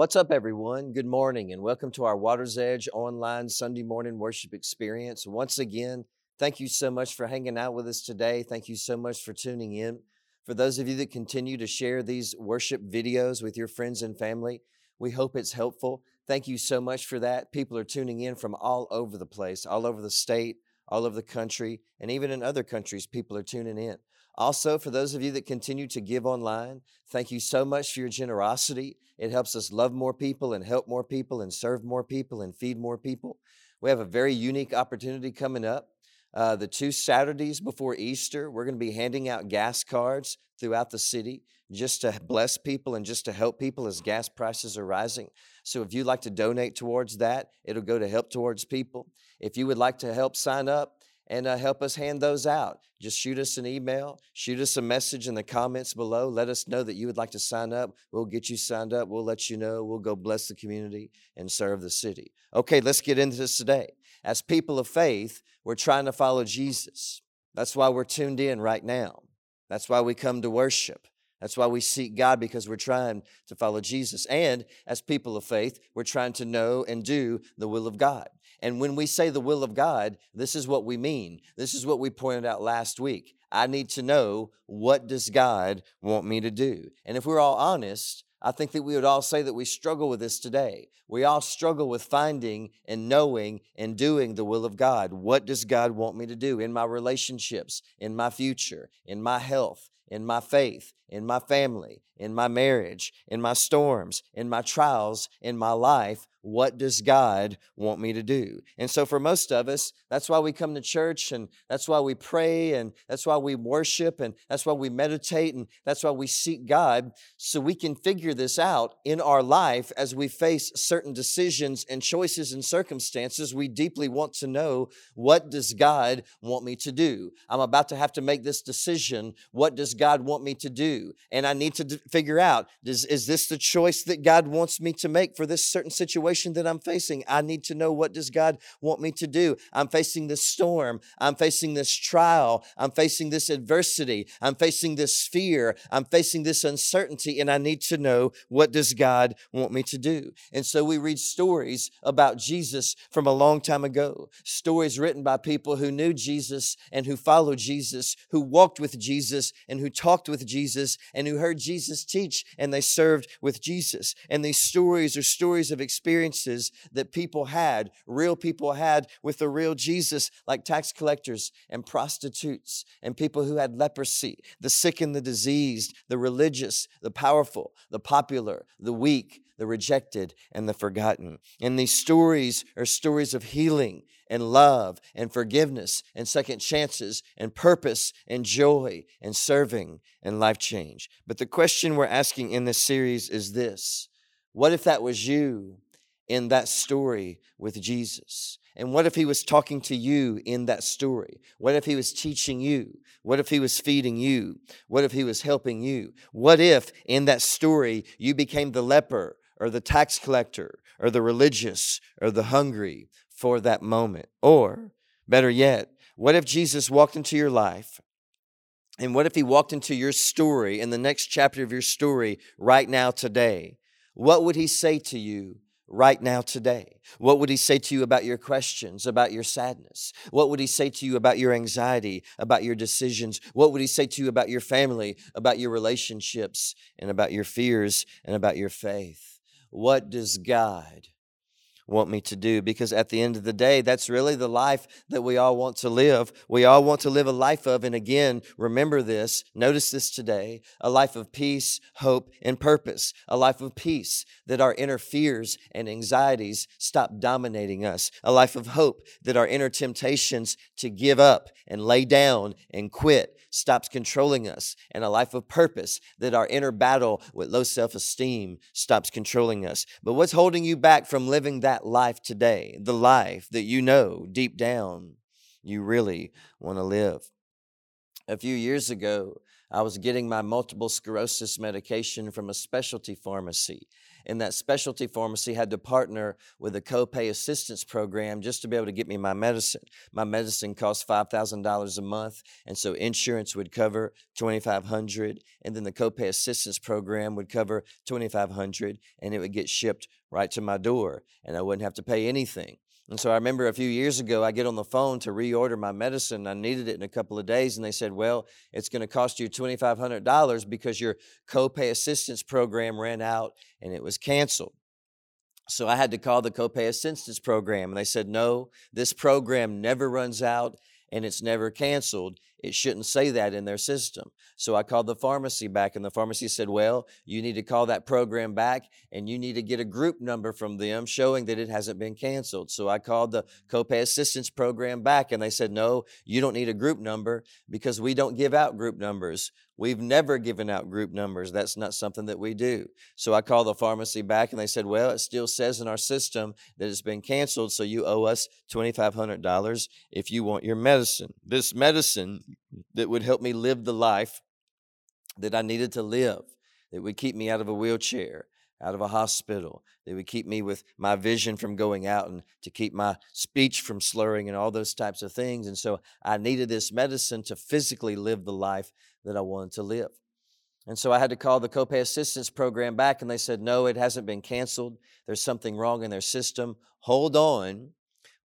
What's up, everyone? Good morning, and welcome to our Water's Edge online Sunday morning worship experience. Once again, thank you so much for hanging out with us today. Thank you so much for tuning in. For those of you that continue to share these worship videos with your friends and family, we hope it's helpful. Thank you so much for that. People are tuning in from all over the place, all over the state, all over the country, and even in other countries, people are tuning in. Also, for those of you that continue to give online, thank you so much for your generosity. It helps us love more people and help more people and serve more people and feed more people. We have a very unique opportunity coming up. Uh, the two Saturdays before Easter, we're going to be handing out gas cards throughout the city just to bless people and just to help people as gas prices are rising. So if you'd like to donate towards that, it'll go to help towards people. If you would like to help sign up, and uh, help us hand those out. Just shoot us an email, shoot us a message in the comments below. Let us know that you would like to sign up. We'll get you signed up. We'll let you know. We'll go bless the community and serve the city. Okay, let's get into this today. As people of faith, we're trying to follow Jesus. That's why we're tuned in right now. That's why we come to worship. That's why we seek God because we're trying to follow Jesus. And as people of faith, we're trying to know and do the will of God. And when we say the will of God, this is what we mean. This is what we pointed out last week. I need to know what does God want me to do? And if we're all honest, I think that we would all say that we struggle with this today. We all struggle with finding and knowing and doing the will of God. What does God want me to do in my relationships, in my future, in my health, in my faith, in my family, in my marriage, in my storms, in my trials, in my life? What does God want me to do? And so, for most of us, that's why we come to church and that's why we pray and that's why we worship and that's why we meditate and that's why we seek God so we can figure this out in our life as we face certain decisions and choices and circumstances. We deeply want to know what does God want me to do? I'm about to have to make this decision. What does God want me to do? And I need to d- figure out does, is this the choice that God wants me to make for this certain situation? Situation that I'm facing. I need to know what does God want me to do? I'm facing this storm. I'm facing this trial. I'm facing this adversity. I'm facing this fear. I'm facing this uncertainty and I need to know what does God want me to do? And so we read stories about Jesus from a long time ago. Stories written by people who knew Jesus and who followed Jesus, who walked with Jesus and who talked with Jesus and who heard Jesus teach and they served with Jesus. And these stories are stories of experience experiences that people had, real people had with the real Jesus, like tax collectors and prostitutes and people who had leprosy, the sick and the diseased, the religious, the powerful, the popular, the weak, the rejected, and the forgotten. And these stories are stories of healing and love and forgiveness and second chances and purpose and joy and serving and life change. But the question we're asking in this series is this What if that was you? In that story with Jesus? And what if he was talking to you in that story? What if he was teaching you? What if he was feeding you? What if he was helping you? What if in that story you became the leper or the tax collector or the religious or the hungry for that moment? Or better yet, what if Jesus walked into your life and what if he walked into your story in the next chapter of your story right now today? What would he say to you right now today? What would he say to you about your questions, about your sadness? What would he say to you about your anxiety, about your decisions? What would he say to you about your family, about your relationships, and about your fears and about your faith? What does God want me to do because at the end of the day that's really the life that we all want to live. We all want to live a life of and again remember this notice this today a life of peace hope and purpose a life of peace that our inner fears and anxieties stop dominating us a life of hope that our inner temptations to give up and lay down and quit stops controlling us and a life of purpose that our inner battle with low self-esteem stops controlling us but what's holding you back from living that that life today, the life that you know deep down you really want to live. A few years ago, I was getting my multiple sclerosis medication from a specialty pharmacy. And that specialty pharmacy had to partner with a copay assistance program just to be able to get me my medicine. My medicine cost $5,000 a month, and so insurance would cover 2500 and then the copay assistance program would cover 2500 and it would get shipped right to my door, and I wouldn't have to pay anything. And so I remember a few years ago, I get on the phone to reorder my medicine. I needed it in a couple of days, and they said, Well, it's going to cost you $2,500 because your copay assistance program ran out and it was canceled. So I had to call the copay assistance program, and they said, No, this program never runs out and it's never canceled. It shouldn't say that in their system. So I called the pharmacy back, and the pharmacy said, Well, you need to call that program back and you need to get a group number from them showing that it hasn't been canceled. So I called the copay assistance program back, and they said, No, you don't need a group number because we don't give out group numbers. We've never given out group numbers. That's not something that we do. So I called the pharmacy back, and they said, Well, it still says in our system that it's been canceled, so you owe us $2,500 if you want your medicine. This medicine that would help me live the life that I needed to live, that would keep me out of a wheelchair, out of a hospital, that would keep me with my vision from going out and to keep my speech from slurring and all those types of things. And so I needed this medicine to physically live the life that I wanted to live. And so I had to call the copay assistance program back, and they said, No, it hasn't been canceled. There's something wrong in their system. Hold on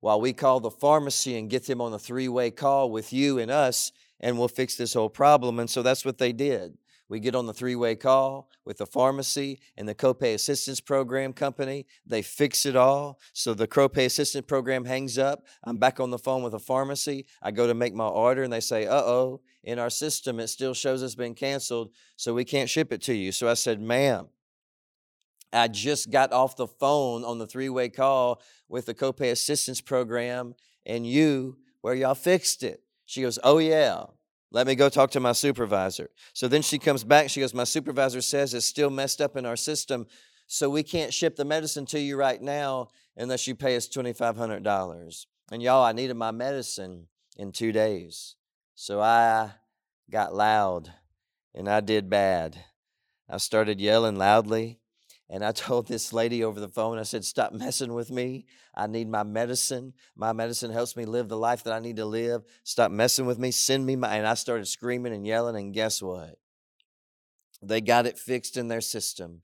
while we call the pharmacy and get them on a three way call with you and us, and we'll fix this whole problem. And so that's what they did. We get on the three way call with the pharmacy and the copay assistance program company. They fix it all. So the copay assistance program hangs up. I'm back on the phone with the pharmacy. I go to make my order and they say, uh oh, in our system, it still shows it's been canceled. So we can't ship it to you. So I said, ma'am, I just got off the phone on the three way call with the copay assistance program and you where y'all fixed it. She goes, Oh, yeah. Let me go talk to my supervisor. So then she comes back. She goes, My supervisor says it's still messed up in our system. So we can't ship the medicine to you right now unless you pay us $2,500. And y'all, I needed my medicine in two days. So I got loud and I did bad. I started yelling loudly. And I told this lady over the phone, I said, Stop messing with me. I need my medicine. My medicine helps me live the life that I need to live. Stop messing with me. Send me my. And I started screaming and yelling. And guess what? They got it fixed in their system.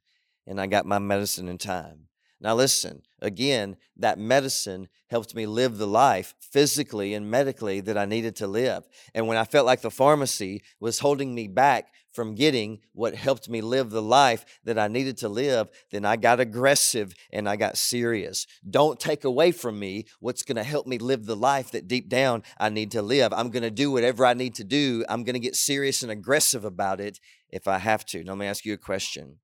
And I got my medicine in time. Now, listen, again, that medicine helped me live the life physically and medically that I needed to live. And when I felt like the pharmacy was holding me back from getting what helped me live the life that I needed to live, then I got aggressive and I got serious. Don't take away from me what's going to help me live the life that deep down I need to live. I'm going to do whatever I need to do. I'm going to get serious and aggressive about it if I have to. Now, let me ask you a question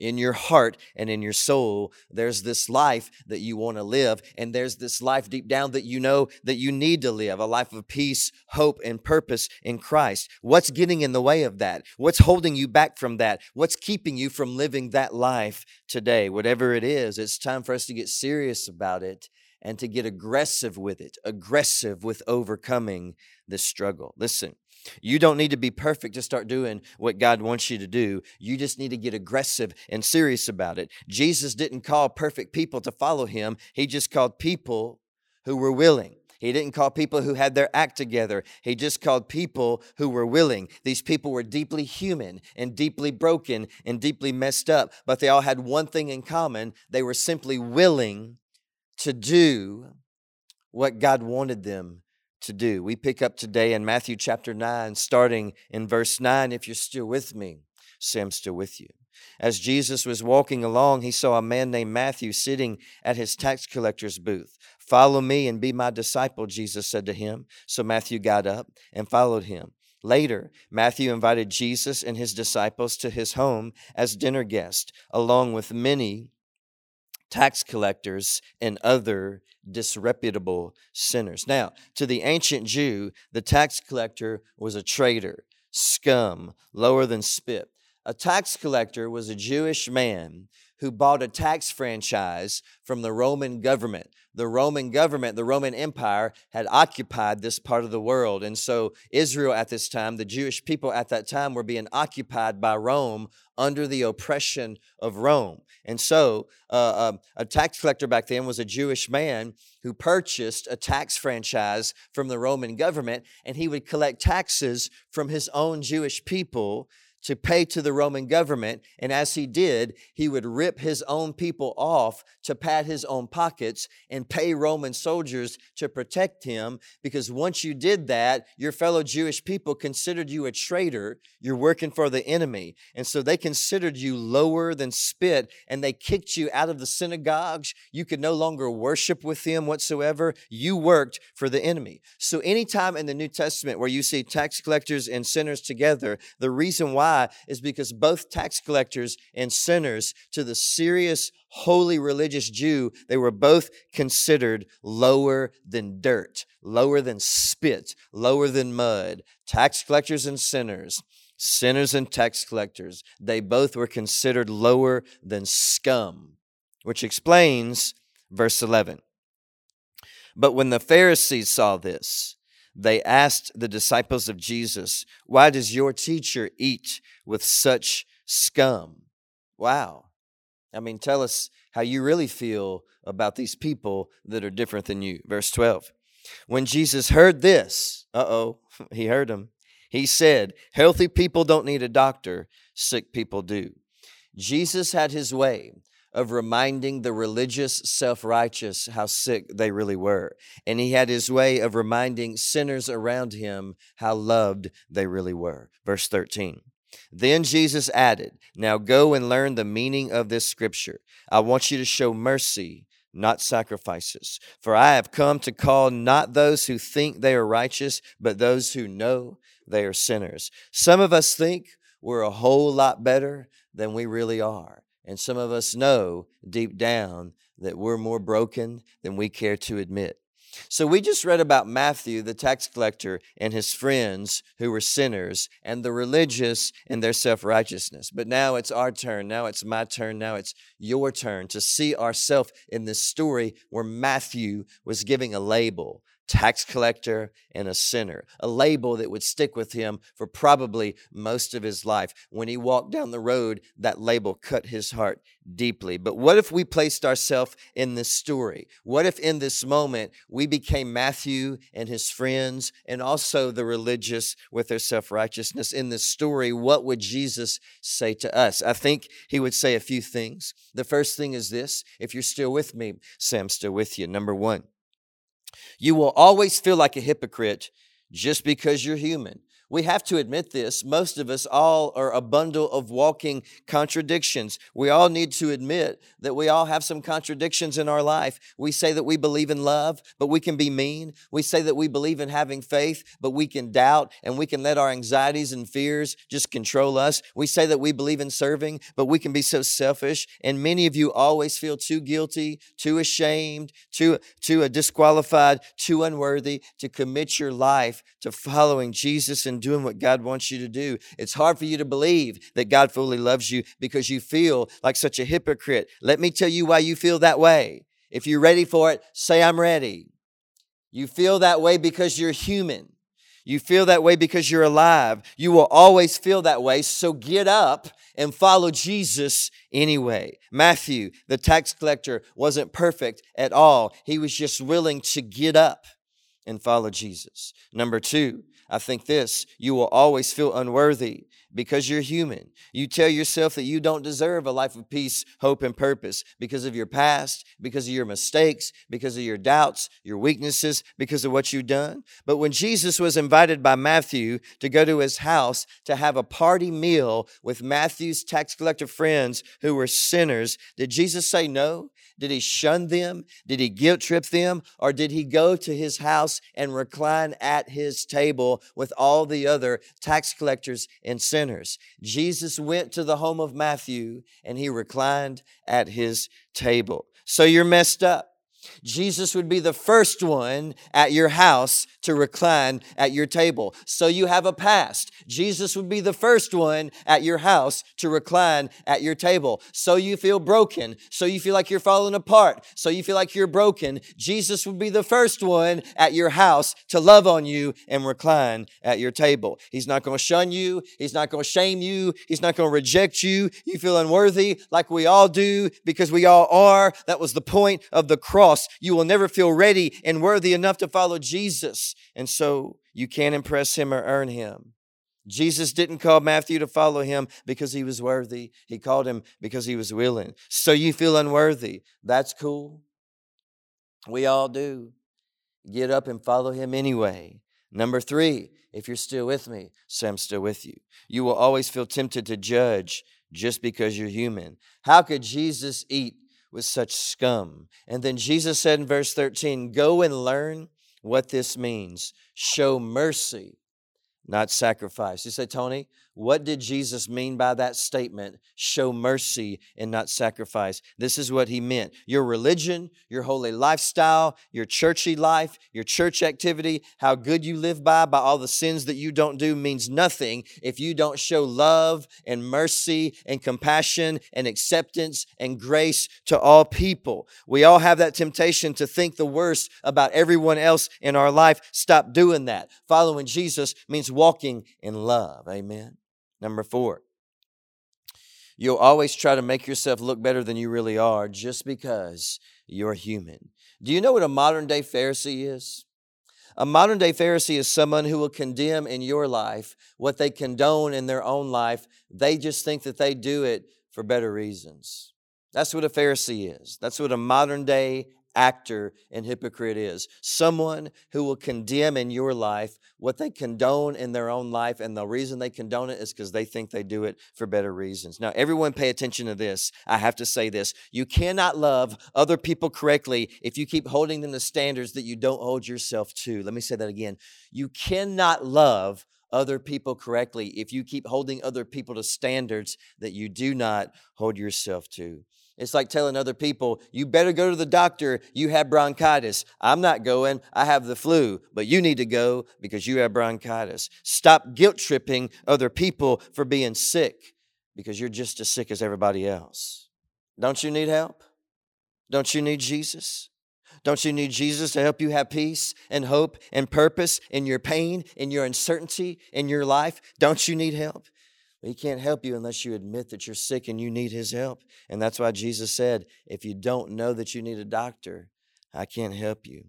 in your heart and in your soul, there's this life that you want to live. And there's this life deep down that you know that you need to live a life of peace, hope, and purpose in Christ. What's getting in the way of that? What's holding you back from that? What's keeping you from living that life today? Whatever it is, it's time for us to get serious about it and to get aggressive with it, aggressive with overcoming this struggle. Listen, you don't need to be perfect to start doing what God wants you to do. You just need to get aggressive and serious about it. Jesus didn't call perfect people to follow him, he just called people who were willing. He didn't call people who had their act together. He just called people who were willing. These people were deeply human and deeply broken and deeply messed up, but they all had one thing in common. They were simply willing to do what God wanted them to do. We pick up today in Matthew chapter 9, starting in verse 9. If you're still with me, I'm still with you. As Jesus was walking along, he saw a man named Matthew sitting at his tax collector's booth. Follow me and be my disciple, Jesus said to him. So Matthew got up and followed him. Later, Matthew invited Jesus and his disciples to his home as dinner guests, along with many tax collectors and other disreputable sinners. Now, to the ancient Jew, the tax collector was a traitor, scum, lower than spit. A tax collector was a Jewish man who bought a tax franchise from the Roman government. The Roman government, the Roman Empire, had occupied this part of the world. And so, Israel at this time, the Jewish people at that time, were being occupied by Rome under the oppression of Rome. And so, uh, um, a tax collector back then was a Jewish man who purchased a tax franchise from the Roman government, and he would collect taxes from his own Jewish people to pay to the Roman government. And as he did, he would rip his own people off to pad his own pockets and pay Roman soldiers to protect him. Because once you did that, your fellow Jewish people considered you a traitor. You're working for the enemy. And so they considered you lower than spit and they kicked you out of the synagogues. You could no longer worship with them whatsoever. You worked for the enemy. So anytime in the New Testament where you see tax collectors and sinners together, the reason why Is because both tax collectors and sinners, to the serious, holy religious Jew, they were both considered lower than dirt, lower than spit, lower than mud. Tax collectors and sinners, sinners and tax collectors, they both were considered lower than scum, which explains verse 11. But when the Pharisees saw this, they asked the disciples of Jesus, Why does your teacher eat with such scum? Wow. I mean, tell us how you really feel about these people that are different than you. Verse 12. When Jesus heard this, uh oh, he heard him. He said, Healthy people don't need a doctor, sick people do. Jesus had his way of reminding the religious self righteous how sick they really were. And he had his way of reminding sinners around him how loved they really were. Verse 13. Then Jesus added, Now go and learn the meaning of this scripture. I want you to show mercy, not sacrifices. For I have come to call not those who think they are righteous, but those who know they are sinners. Some of us think we're a whole lot better than we really are. And some of us know deep down that we're more broken than we care to admit. So we just read about Matthew, the tax collector, and his friends who were sinners, and the religious and their self righteousness. But now it's our turn. Now it's my turn. Now it's your turn to see ourselves in this story where Matthew was giving a label tax collector, and a sinner, a label that would stick with him for probably most of his life. When he walked down the road, that label cut his heart deeply. But what if we placed ourselves in this story? What if in this moment we became Matthew and his friends and also the religious with their self righteousness? In this story, what would Jesus say to us? I think he would say a few things. The first thing is this if you're still with me, I'm still with you. Number one, you will always feel like a hypocrite just because you're human. We have to admit this. Most of us all are a bundle of walking contradictions. We all need to admit that we all have some contradictions in our life. We say that we believe in love, but we can be mean. We say that we believe in having faith, but we can doubt and we can let our anxieties and fears just control us. We say that we believe in serving, but we can be so selfish. And many of you always feel too guilty, too ashamed, too, too disqualified, too unworthy to commit your life to following Jesus and doing what God wants you to do. It's hard for you to believe that God fully loves you because you feel like such a hypocrite. Let me tell you why you feel that way. If you're ready for it, say, I'm ready. You feel that way because you're human. You feel that way because you're alive. You will always feel that way. So get up and follow Jesus anyway. Matthew, the tax collector, wasn't perfect at all. He was just willing to get up and follow Jesus. Number two, I think this you will always feel unworthy because you're human. You tell yourself that you don't deserve a life of peace, hope, and purpose because of your past, because of your mistakes, because of your doubts, your weaknesses, because of what you've done. But when Jesus was invited by Matthew to go to his house to have a party meal with Matthew's tax collector friends who were sinners, did Jesus say no? Did he shun them? Did he guilt trip them? Or did he go to his house and recline at his table with all the other tax collectors and sinners? Jesus went to the home of Matthew and he reclined at his table. So you're messed up. Jesus would be the first one at your house to recline at your table. So you have a past. Jesus would be the first one at your house to recline at your table. So you feel broken. So you feel like you're falling apart. So you feel like you're broken. Jesus would be the first one at your house to love on you and recline at your table. He's not going to shun you. He's not going to shame you. He's not going to reject you. You feel unworthy like we all do because we all are. That was the point of the cross. You will never feel ready and worthy enough to follow Jesus. And so you can't impress him or earn him. Jesus didn't call Matthew to follow him because he was worthy. He called him because he was willing. So you feel unworthy. That's cool. We all do. Get up and follow him anyway. Number three, if you're still with me, say I'm still with you. You will always feel tempted to judge just because you're human. How could Jesus eat with such scum? And then Jesus said in verse 13, Go and learn what this means. Show mercy, not sacrifice. You say, Tony, what did Jesus mean by that statement? Show mercy and not sacrifice. This is what he meant. Your religion, your holy lifestyle, your churchy life, your church activity, how good you live by, by all the sins that you don't do means nothing if you don't show love and mercy and compassion and acceptance and grace to all people. We all have that temptation to think the worst about everyone else in our life. Stop doing that. Following Jesus means walking in love. Amen. Number four, you'll always try to make yourself look better than you really are just because you're human. Do you know what a modern day Pharisee is? A modern day Pharisee is someone who will condemn in your life what they condone in their own life. They just think that they do it for better reasons. That's what a Pharisee is. That's what a modern day actor and hypocrite is. Someone who will condemn in your life what they condone in their own life and the reason they condone it is because they think they do it for better reasons. Now everyone pay attention to this. I have to say this. You cannot love other people correctly if you keep holding them to standards that you don't hold yourself to. Let me say that again. You cannot love other people correctly if you keep holding other people to standards that you do not hold yourself to it's like telling other people, you better go to the doctor, you have bronchitis. I'm not going, I have the flu, but you need to go because you have bronchitis. Stop guilt tripping other people for being sick because you're just as sick as everybody else. Don't you need help? Don't you need Jesus? Don't you need Jesus to help you have peace and hope and purpose in your pain, in your uncertainty, in your life? Don't you need help? He can't help you unless you admit that you're sick and you need his help. And that's why Jesus said, if you don't know that you need a doctor, I can't help you.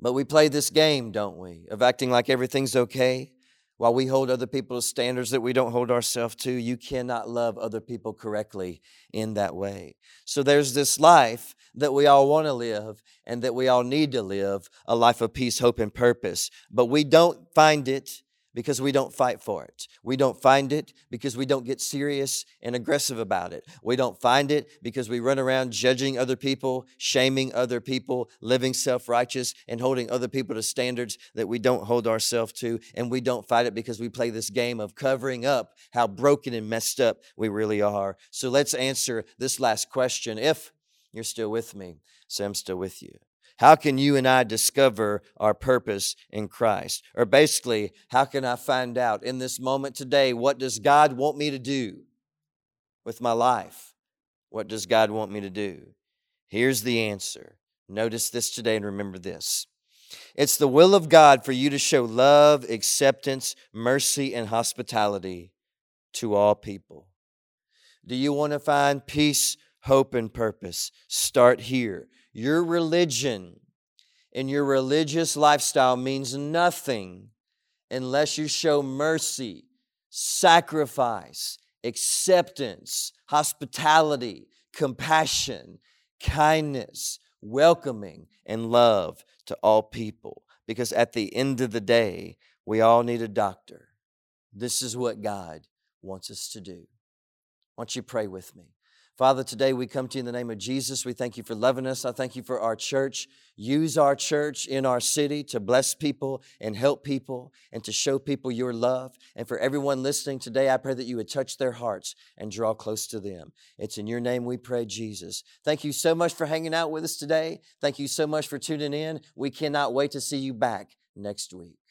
But we play this game, don't we, of acting like everything's okay while we hold other people to standards that we don't hold ourselves to. You cannot love other people correctly in that way. So there's this life that we all want to live and that we all need to live a life of peace, hope, and purpose. But we don't find it because we don't fight for it. We don't find it because we don't get serious and aggressive about it. We don't find it because we run around judging other people, shaming other people, living self righteous, and holding other people to standards that we don't hold ourselves to. And we don't fight it because we play this game of covering up how broken and messed up we really are. So let's answer this last question. If you're still with me, say, I'm still with you. How can you and I discover our purpose in Christ? Or basically, how can I find out in this moment today what does God want me to do with my life? What does God want me to do? Here's the answer. Notice this today and remember this. It's the will of God for you to show love, acceptance, mercy, and hospitality to all people. Do you want to find peace, hope, and purpose? Start here. Your religion and your religious lifestyle means nothing unless you show mercy, sacrifice, acceptance, hospitality, compassion, kindness, welcoming, and love to all people. Because at the end of the day, we all need a doctor. This is what God wants us to do. Why don't you pray with me? Father, today we come to you in the name of Jesus. We thank you for loving us. I thank you for our church. Use our church in our city to bless people and help people and to show people your love. And for everyone listening today, I pray that you would touch their hearts and draw close to them. It's in your name we pray, Jesus. Thank you so much for hanging out with us today. Thank you so much for tuning in. We cannot wait to see you back next week.